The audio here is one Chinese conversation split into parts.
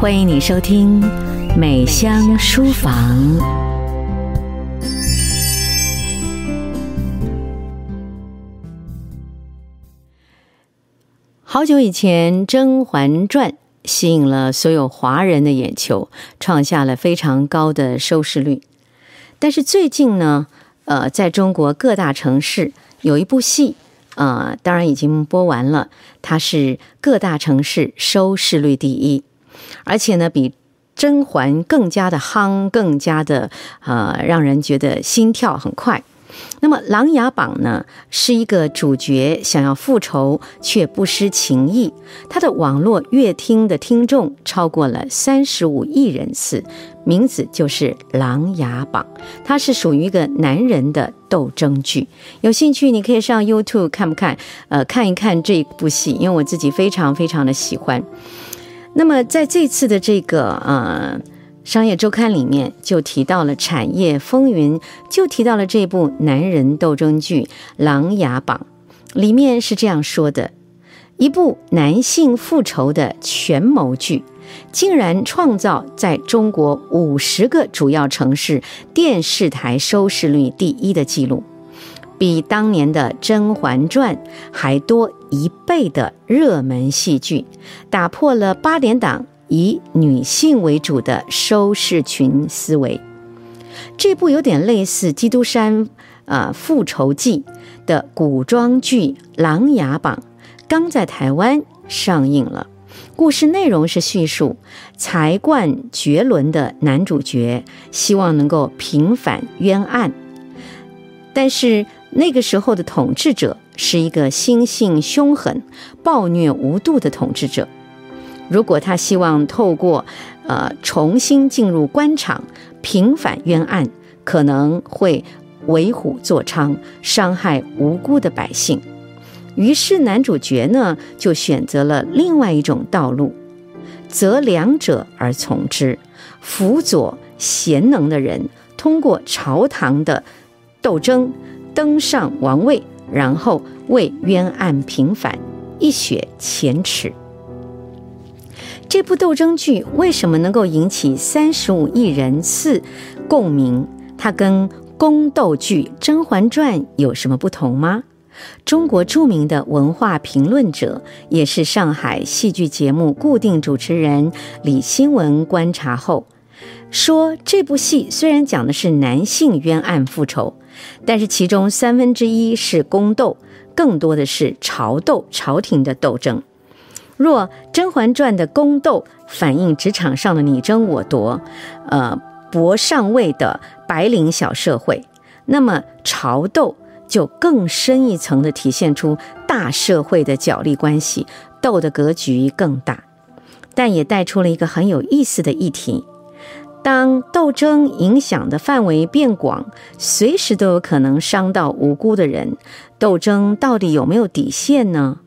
欢迎你收听《美香书房》。好久以前，《甄嬛传》吸引了所有华人的眼球，创下了非常高的收视率。但是最近呢，呃，在中国各大城市有一部戏。呃，当然已经播完了。它是各大城市收视率第一，而且呢，比甄嬛更加的夯，更加的呃，让人觉得心跳很快。那么《琅琊榜》呢，是一个主角想要复仇却不失情义，他的网络阅听的听众超过了三十五亿人次，名字就是《琅琊榜》，它是属于一个男人的斗争剧。有兴趣你可以上 YouTube 看不看？呃，看一看这部戏，因为我自己非常非常的喜欢。那么在这次的这个呃。商业周刊里面就提到了产业风云，就提到了这部男人斗争剧《琅琊榜》，里面是这样说的：一部男性复仇的权谋剧，竟然创造在中国五十个主要城市电视台收视率第一的记录，比当年的《甄嬛传》还多一倍的热门戏剧，打破了八点档。以女性为主的收视群思维，这部有点类似《基督山》、呃、复仇记的古装剧《琅琊榜》，刚在台湾上映了。故事内容是叙述才冠绝伦的男主角希望能够平反冤案，但是那个时候的统治者是一个心性凶狠、暴虐无度的统治者。如果他希望透过，呃，重新进入官场，平反冤案，可能会为虎作伥，伤害无辜的百姓。于是男主角呢，就选择了另外一种道路，择良者而从之，辅佐贤能的人，通过朝堂的斗争登上王位，然后为冤案平反，一雪前耻。这部斗争剧为什么能够引起三十五亿人次共鸣？它跟宫斗剧《甄嬛传》有什么不同吗？中国著名的文化评论者，也是上海戏剧节目固定主持人李新文观察后说：这部戏虽然讲的是男性冤案复仇，但是其中三分之一是宫斗，更多的是朝斗、朝廷的斗争。若《甄嬛传》的宫斗反映职场上的你争我夺，呃，搏上位的白领小社会，那么朝斗就更深一层的体现出大社会的角力关系，斗的格局更大，但也带出了一个很有意思的议题：当斗争影响的范围变广，随时都有可能伤到无辜的人，斗争到底有没有底线呢？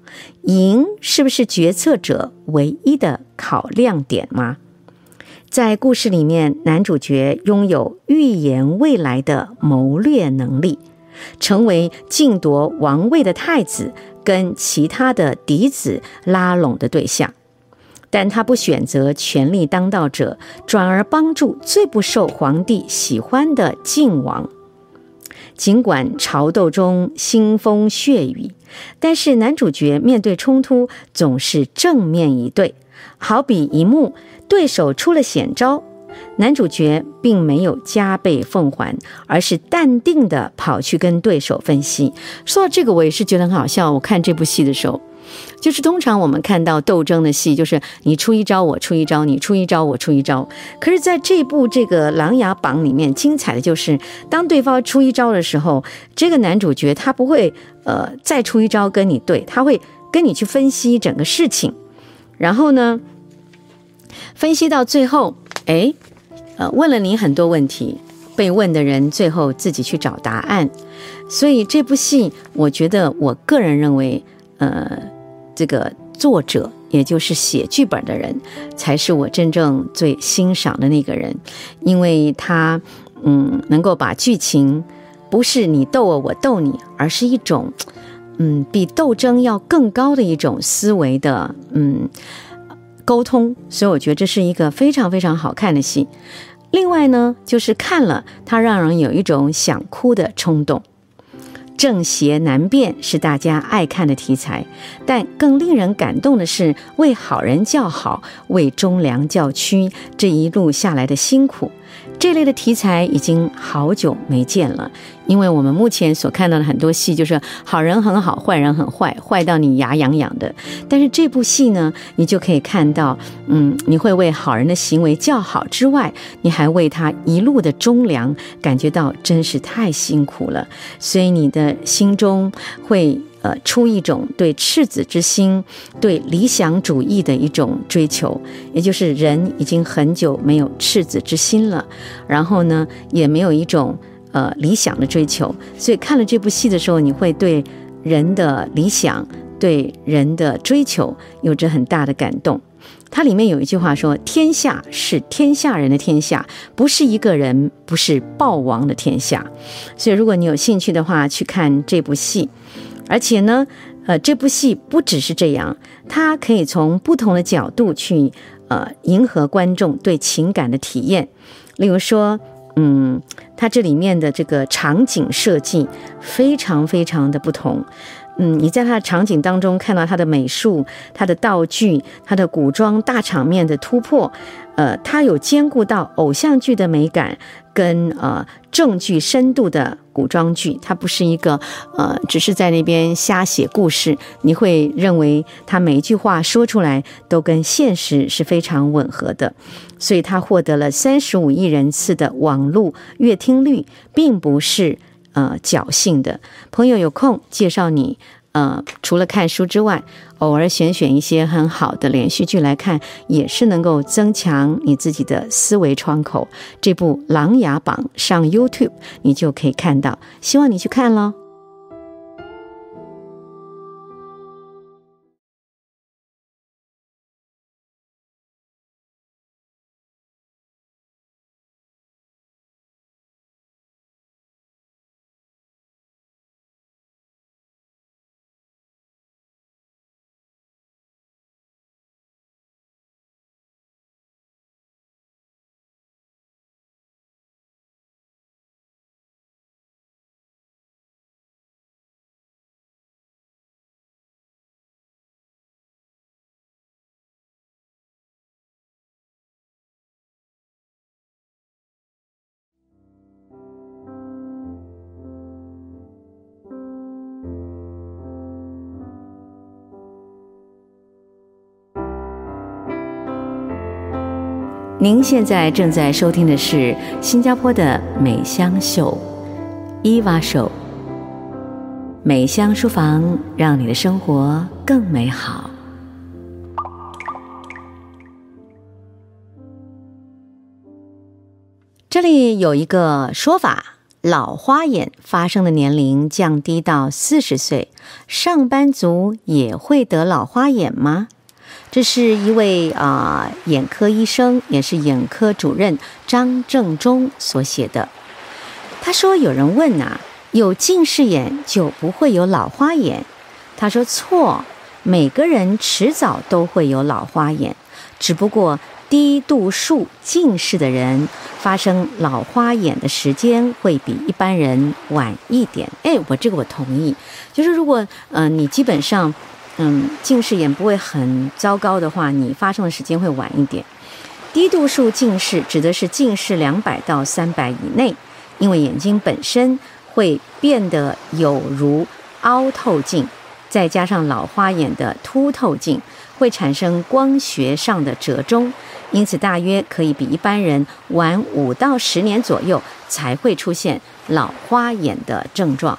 赢是不是决策者唯一的考量点吗？在故事里面，男主角拥有预言未来的谋略能力，成为竞夺王位的太子跟其他的嫡子拉拢的对象，但他不选择权力当道者，转而帮助最不受皇帝喜欢的晋王。尽管朝斗中腥风血雨，但是男主角面对冲突总是正面以对。好比一幕，对手出了险招，男主角并没有加倍奉还，而是淡定地跑去跟对手分析。说到这个，我也是觉得很好笑。我看这部戏的时候。就是通常我们看到斗争的戏，就是你出一招，我出一招，你出一招，我出一招。可是，在这部这个《琅琊榜》里面，精彩的就是当对方出一招的时候，这个男主角他不会呃再出一招跟你对，他会跟你去分析整个事情，然后呢，分析到最后，哎，呃，问了你很多问题，被问的人最后自己去找答案。所以这部戏，我觉得我个人认为，呃。这个作者，也就是写剧本的人，才是我真正最欣赏的那个人，因为他，嗯，能够把剧情不是你逗我，我逗你，而是一种，嗯，比斗争要更高的一种思维的，嗯，沟通，所以我觉得这是一个非常非常好看的戏。另外呢，就是看了它让人有一种想哭的冲动。正邪难辨是大家爱看的题材，但更令人感动的是为好人叫好，为忠良叫屈，这一路下来的辛苦。这类的题材已经好久没见了，因为我们目前所看到的很多戏就是好人很好，坏人很坏，坏到你牙痒痒的。但是这部戏呢，你就可以看到，嗯，你会为好人的行为叫好之外，你还为他一路的忠良感觉到真是太辛苦了，所以你的心中会。呃，出一种对赤子之心、对理想主义的一种追求，也就是人已经很久没有赤子之心了，然后呢，也没有一种呃理想的追求，所以看了这部戏的时候，你会对人的理想、对人的追求有着很大的感动。它里面有一句话说：“天下是天下人的天下，不是一个人，不是暴王的天下。”所以，如果你有兴趣的话，去看这部戏。而且呢，呃，这部戏不只是这样，它可以从不同的角度去呃迎合观众对情感的体验。例如说，嗯，它这里面的这个场景设计非常非常的不同。嗯，你在它的场景当中看到它的美术、它的道具、它的古装大场面的突破，呃，它有兼顾到偶像剧的美感跟呃正剧深度的古装剧，它不是一个呃只是在那边瞎写故事，你会认为它每一句话说出来都跟现实是非常吻合的，所以它获得了三十五亿人次的网络阅听率，并不是。呃，侥幸的朋友有空介绍你，呃，除了看书之外，偶尔选选一些很好的连续剧来看，也是能够增强你自己的思维窗口。这部《琅琊榜》上 YouTube 你就可以看到，希望你去看喽。您现在正在收听的是新加坡的美香秀，伊娃秀。美香书房，让你的生活更美好。这里有一个说法：老花眼发生的年龄降低到四十岁，上班族也会得老花眼吗？这是一位啊、眼科医生，也是眼科主任张正中所写的。他说：“有人问呐、啊，有近视眼就不会有老花眼？”他说：“错，每个人迟早都会有老花眼，只不过低度数近视的人发生老花眼的时间会比一般人晚一点。”哎，我这个我同意。就是如果呃你基本上。嗯，近视眼不会很糟糕的话，你发生的时间会晚一点。低度数近视指的是近视两百到三百以内，因为眼睛本身会变得有如凹透镜，再加上老花眼的凸透镜，会产生光学上的折中，因此大约可以比一般人晚五到十年左右才会出现老花眼的症状。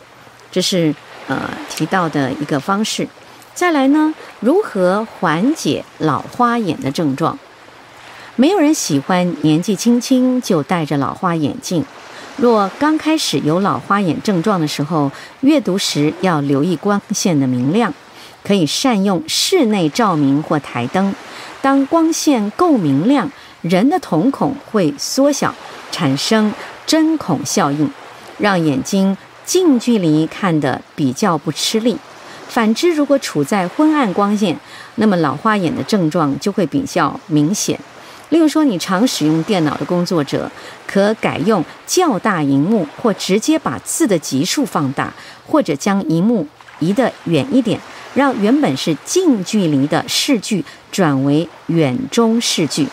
这是呃提到的一个方式。再来呢，如何缓解老花眼的症状？没有人喜欢年纪轻轻就戴着老花眼镜。若刚开始有老花眼症状的时候，阅读时要留意光线的明亮，可以善用室内照明或台灯。当光线够明亮，人的瞳孔会缩小，产生针孔效应，让眼睛近距离看得比较不吃力。反之，如果处在昏暗光线，那么老花眼的症状就会比较明显。例如说，你常使用电脑的工作者，可改用较大荧幕，或直接把字的级数放大，或者将荧幕移得远一点，让原本是近距离的视距转为远中视距。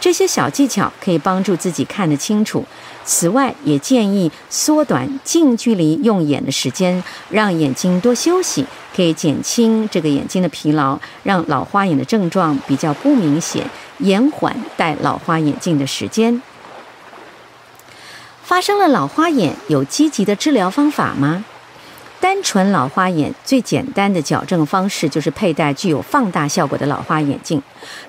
这些小技巧可以帮助自己看得清楚。此外，也建议缩短近距离用眼的时间，让眼睛多休息，可以减轻这个眼睛的疲劳，让老花眼的症状比较不明显。延缓戴老花眼镜的时间。发生了老花眼，有积极的治疗方法吗？单纯老花眼最简单的矫正方式就是佩戴具有放大效果的老花眼镜，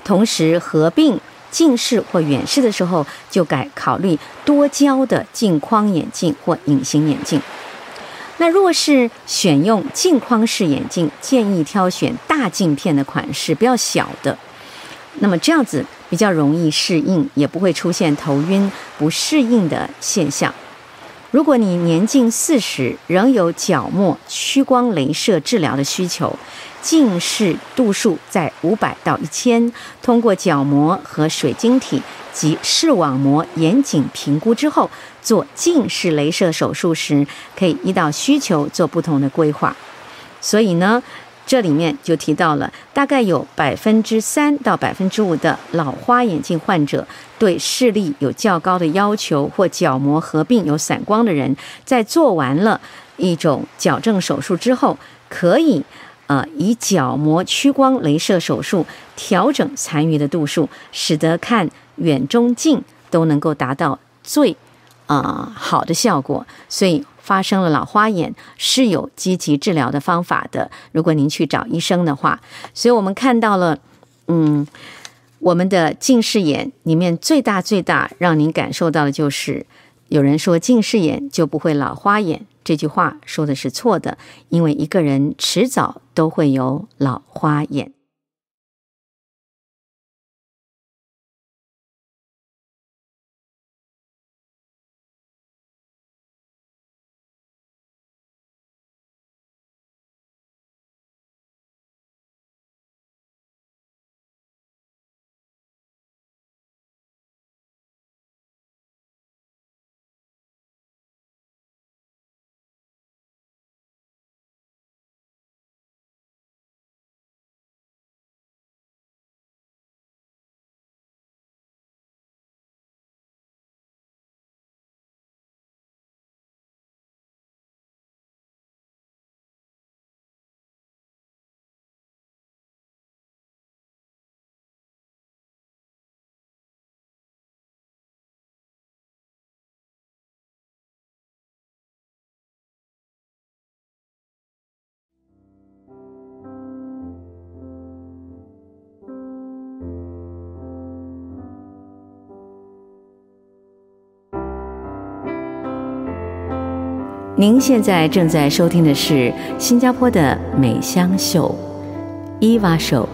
同时合并近视或远视的时候，就该考虑多焦的镜框眼镜或隐形眼镜。那若是选用镜框式眼镜，建议挑选大镜片的款式，不要小的。那么这样子比较容易适应，也不会出现头晕不适应的现象。如果你年近四十，仍有角膜屈光雷射治疗的需求，近视度数在五百到一千，通过角膜和水晶体及视网膜严谨评估之后，做近视雷射手术时，可以依照需求做不同的规划。所以呢，这里面就提到了，大概有百分之三到百分之五的老花眼镜患者对视力有较高的要求，或角膜合并有散光的人，在做完了一种矫正手术之后，可以呃以角膜屈光雷射手术调整残余的度数，使得看远中近都能够达到最啊、呃、好的效果，所以。发生了老花眼是有积极治疗的方法的。如果您去找医生的话，所以我们看到了，嗯，我们的近视眼里面最大最大让您感受到的就是，有人说近视眼就不会老花眼，这句话说的是错的，因为一个人迟早都会有老花眼。您现在正在收听的是新加坡的美香秀，伊娃秀。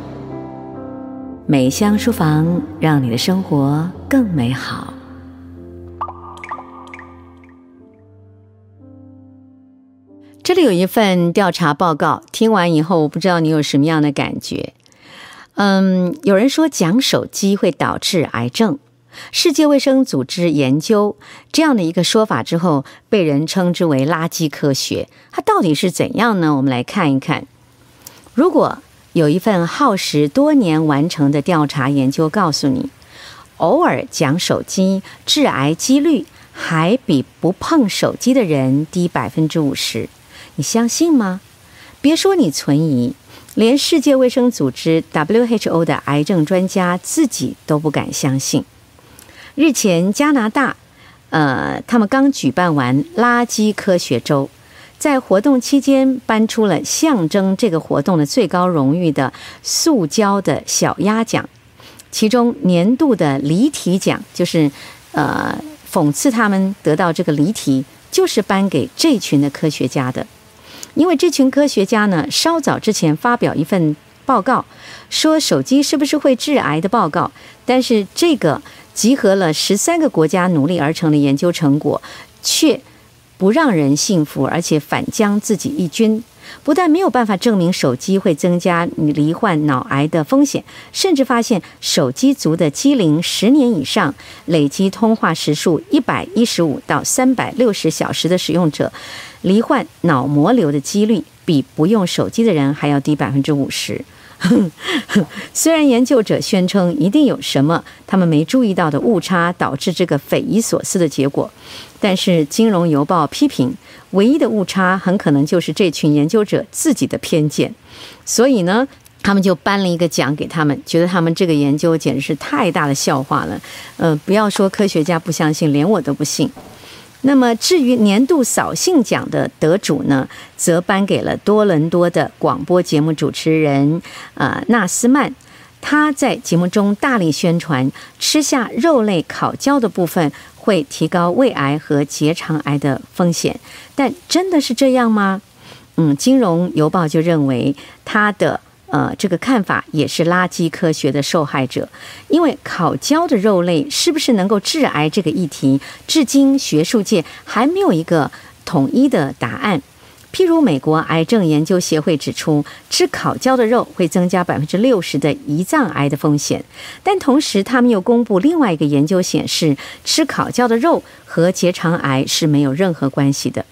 美香书房，让你的生活更美好。这里有一份调查报告，听完以后，我不知道你有什么样的感觉。嗯，有人说讲手机会导致癌症。世界卫生组织研究这样的一个说法之后，被人称之为“垃圾科学”。它到底是怎样呢？我们来看一看。如果有一份耗时多年完成的调查研究告诉你，偶尔讲手机致癌几率还比不碰手机的人低百分之五十，你相信吗？别说你存疑，连世界卫生组织 WHO 的癌症专家自己都不敢相信。日前，加拿大，呃，他们刚举办完垃圾科学周，在活动期间颁出了象征这个活动的最高荣誉的塑胶的小鸭奖，其中年度的离题奖就是，呃，讽刺他们得到这个离题，就是颁给这群的科学家的，因为这群科学家呢，稍早之前发表一份报告，说手机是不是会致癌的报告，但是这个。集合了十三个国家努力而成的研究成果，却不让人信服，而且反将自己一军。不但没有办法证明手机会增加罹患脑癌的风险，甚至发现手机族的机龄十年以上、累积通话时数一百一十五到三百六十小时的使用者，罹患脑膜瘤的几率比不用手机的人还要低百分之五十。虽然研究者宣称一定有什么他们没注意到的误差导致这个匪夷所思的结果，但是《金融邮报》批评，唯一的误差很可能就是这群研究者自己的偏见。所以呢，他们就颁了一个奖给他们，觉得他们这个研究简直是太大的笑话了。呃，不要说科学家不相信，连我都不信。那么，至于年度扫兴奖的得主呢，则颁给了多伦多的广播节目主持人呃纳斯曼。他在节目中大力宣传，吃下肉类烤焦的部分会提高胃癌和结肠癌的风险。但真的是这样吗？嗯，《金融邮报》就认为他的。呃，这个看法也是垃圾科学的受害者，因为烤焦的肉类是不是能够致癌这个议题，至今学术界还没有一个统一的答案。譬如，美国癌症研究协会指出，吃烤焦的肉会增加百分之六十的胰脏癌的风险，但同时他们又公布另外一个研究显示，吃烤焦的肉和结肠癌是没有任何关系的。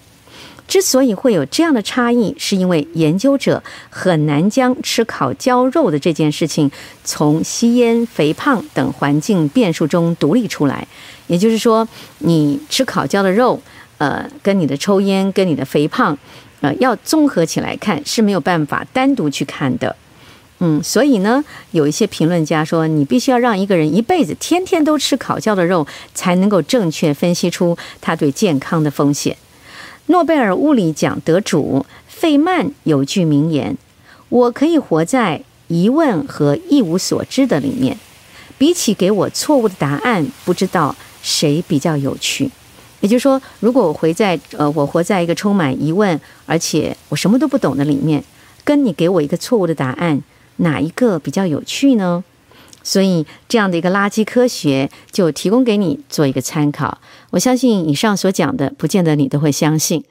之所以会有这样的差异，是因为研究者很难将吃烤焦肉的这件事情从吸烟、肥胖等环境变数中独立出来。也就是说，你吃烤焦的肉，呃，跟你的抽烟、跟你的肥胖，呃，要综合起来看是没有办法单独去看的。嗯，所以呢，有一些评论家说，你必须要让一个人一辈子天天都吃烤焦的肉，才能够正确分析出他对健康的风险。诺贝尔物理奖得主费曼有句名言：“我可以活在疑问和一无所知的里面，比起给我错误的答案，不知道谁比较有趣。”也就是说，如果我活在呃，我活在一个充满疑问，而且我什么都不懂的里面，跟你给我一个错误的答案，哪一个比较有趣呢？所以，这样的一个垃圾科学就提供给你做一个参考。我相信以上所讲的，不见得你都会相信。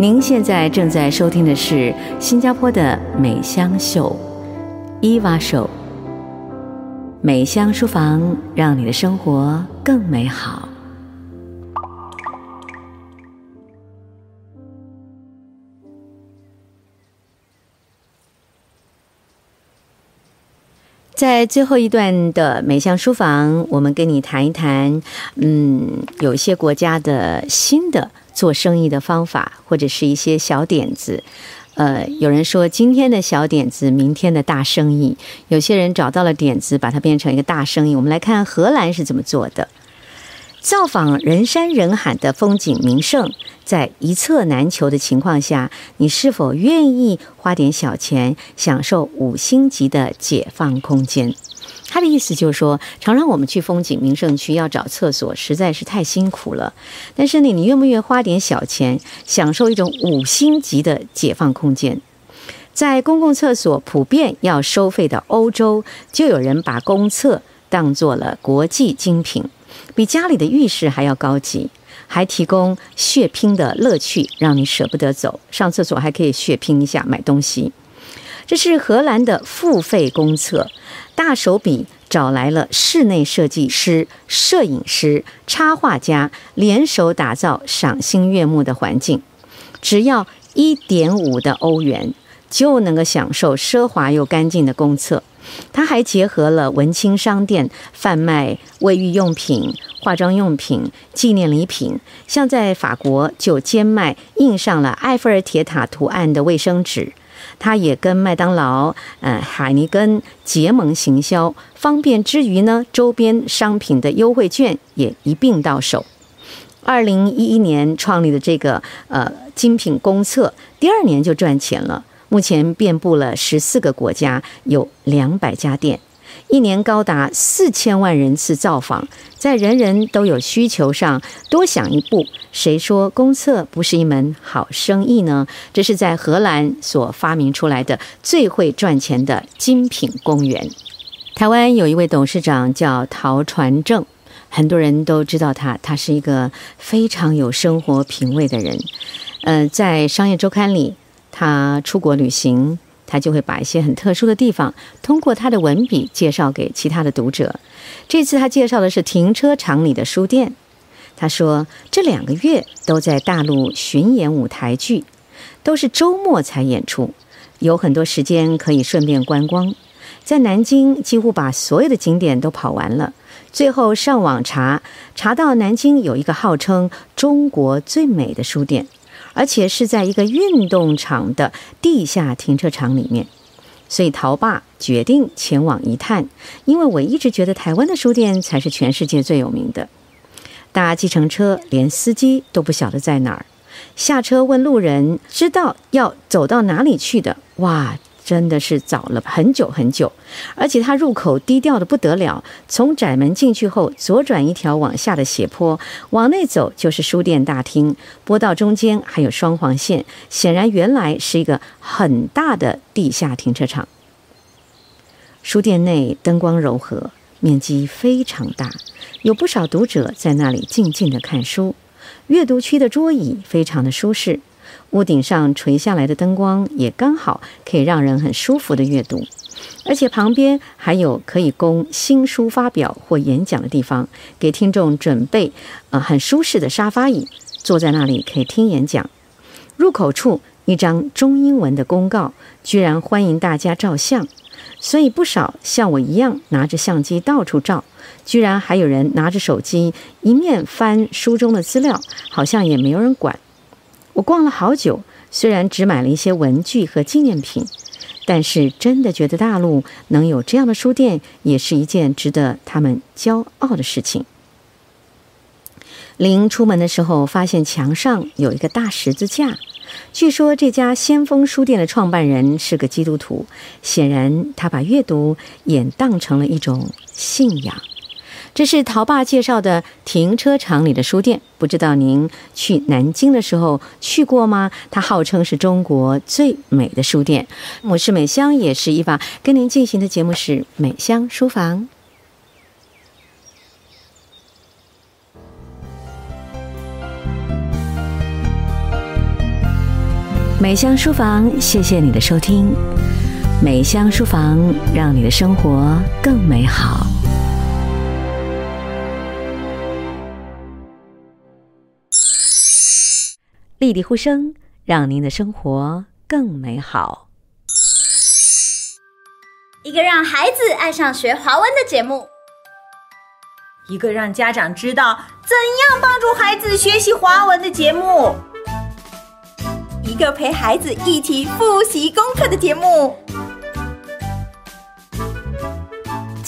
您现在正在收听的是新加坡的美香秀，伊娃秀。美香书房，让你的生活更美好。在最后一段的美香书房，我们跟你谈一谈，嗯，有一些国家的新的。做生意的方法，或者是一些小点子，呃，有人说今天的小点子，明天的大生意。有些人找到了点子，把它变成一个大生意。我们来看荷兰是怎么做的。造访人山人海的风景名胜，在一厕难求的情况下，你是否愿意花点小钱，享受五星级的解放空间？他的意思就是说，常常我们去风景名胜区要找厕所，实在是太辛苦了。但是呢，你愿不愿意花点小钱，享受一种五星级的解放空间？在公共厕所普遍要收费的欧洲，就有人把公厕当做了国际精品，比家里的浴室还要高级，还提供血拼的乐趣，让你舍不得走。上厕所还可以血拼一下买东西。这是荷兰的付费公厕。大手笔找来了室内设计师、摄影师、插画家，联手打造赏心悦目的环境。只要一点五的欧元，就能够享受奢华又干净的公厕。他还结合了文青商店，贩卖卫浴用品、化妆用品、纪念礼品。像在法国，就兼卖印上了埃菲尔铁塔图案的卫生纸。他也跟麦当劳、呃海尼根结盟行销，方便之余呢，周边商品的优惠券也一并到手。二零一一年创立的这个呃精品公厕，第二年就赚钱了。目前遍布了十四个国家，有两百家店，一年高达四千万人次造访。在人人都有需求上多想一步，谁说公厕不是一门好生意呢？这是在荷兰所发明出来的最会赚钱的精品公园。台湾有一位董事长叫陶传正，很多人都知道他，他是一个非常有生活品味的人。呃，在商业周刊里。他出国旅行，他就会把一些很特殊的地方通过他的文笔介绍给其他的读者。这次他介绍的是停车场里的书店。他说，这两个月都在大陆巡演舞台剧，都是周末才演出，有很多时间可以顺便观光。在南京几乎把所有的景点都跑完了，最后上网查，查到南京有一个号称中国最美的书店。而且是在一个运动场的地下停车场里面，所以陶爸决定前往一探。因为我一直觉得台湾的书店才是全世界最有名的。搭计程车，连司机都不晓得在哪儿，下车问路人，知道要走到哪里去的。哇！真的是找了很久很久，而且它入口低调的不得了。从窄门进去后，左转一条往下的斜坡，往内走就是书店大厅。坡道中间还有双黄线，显然原来是一个很大的地下停车场。书店内灯光柔和，面积非常大，有不少读者在那里静静的看书。阅读区的桌椅非常的舒适。屋顶上垂下来的灯光也刚好可以让人很舒服的阅读，而且旁边还有可以供新书发表或演讲的地方，给听众准备呃很舒适的沙发椅，坐在那里可以听演讲。入口处一张中英文的公告，居然欢迎大家照相，所以不少像我一样拿着相机到处照，居然还有人拿着手机一面翻书中的资料，好像也没有人管。我逛了好久，虽然只买了一些文具和纪念品，但是真的觉得大陆能有这样的书店，也是一件值得他们骄傲的事情。临出门的时候，发现墙上有一个大十字架，据说这家先锋书店的创办人是个基督徒，显然他把阅读也当成了一种信仰。这是陶爸介绍的停车场里的书店，不知道您去南京的时候去过吗？它号称是中国最美的书店。我是美香，也是一把，跟您进行的节目是美香书房。美香书房，谢谢你的收听。美香书房，让你的生活更美好。丽丽呼声，让您的生活更美好。一个让孩子爱上学华文的节目，一个让家长知道怎样帮助孩子学习华文的节目，一个陪孩子一起复习功课的节目。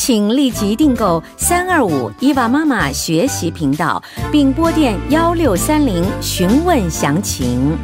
请立即订购三二五伊娃妈妈学习频道，并拨电幺六三零询问详情。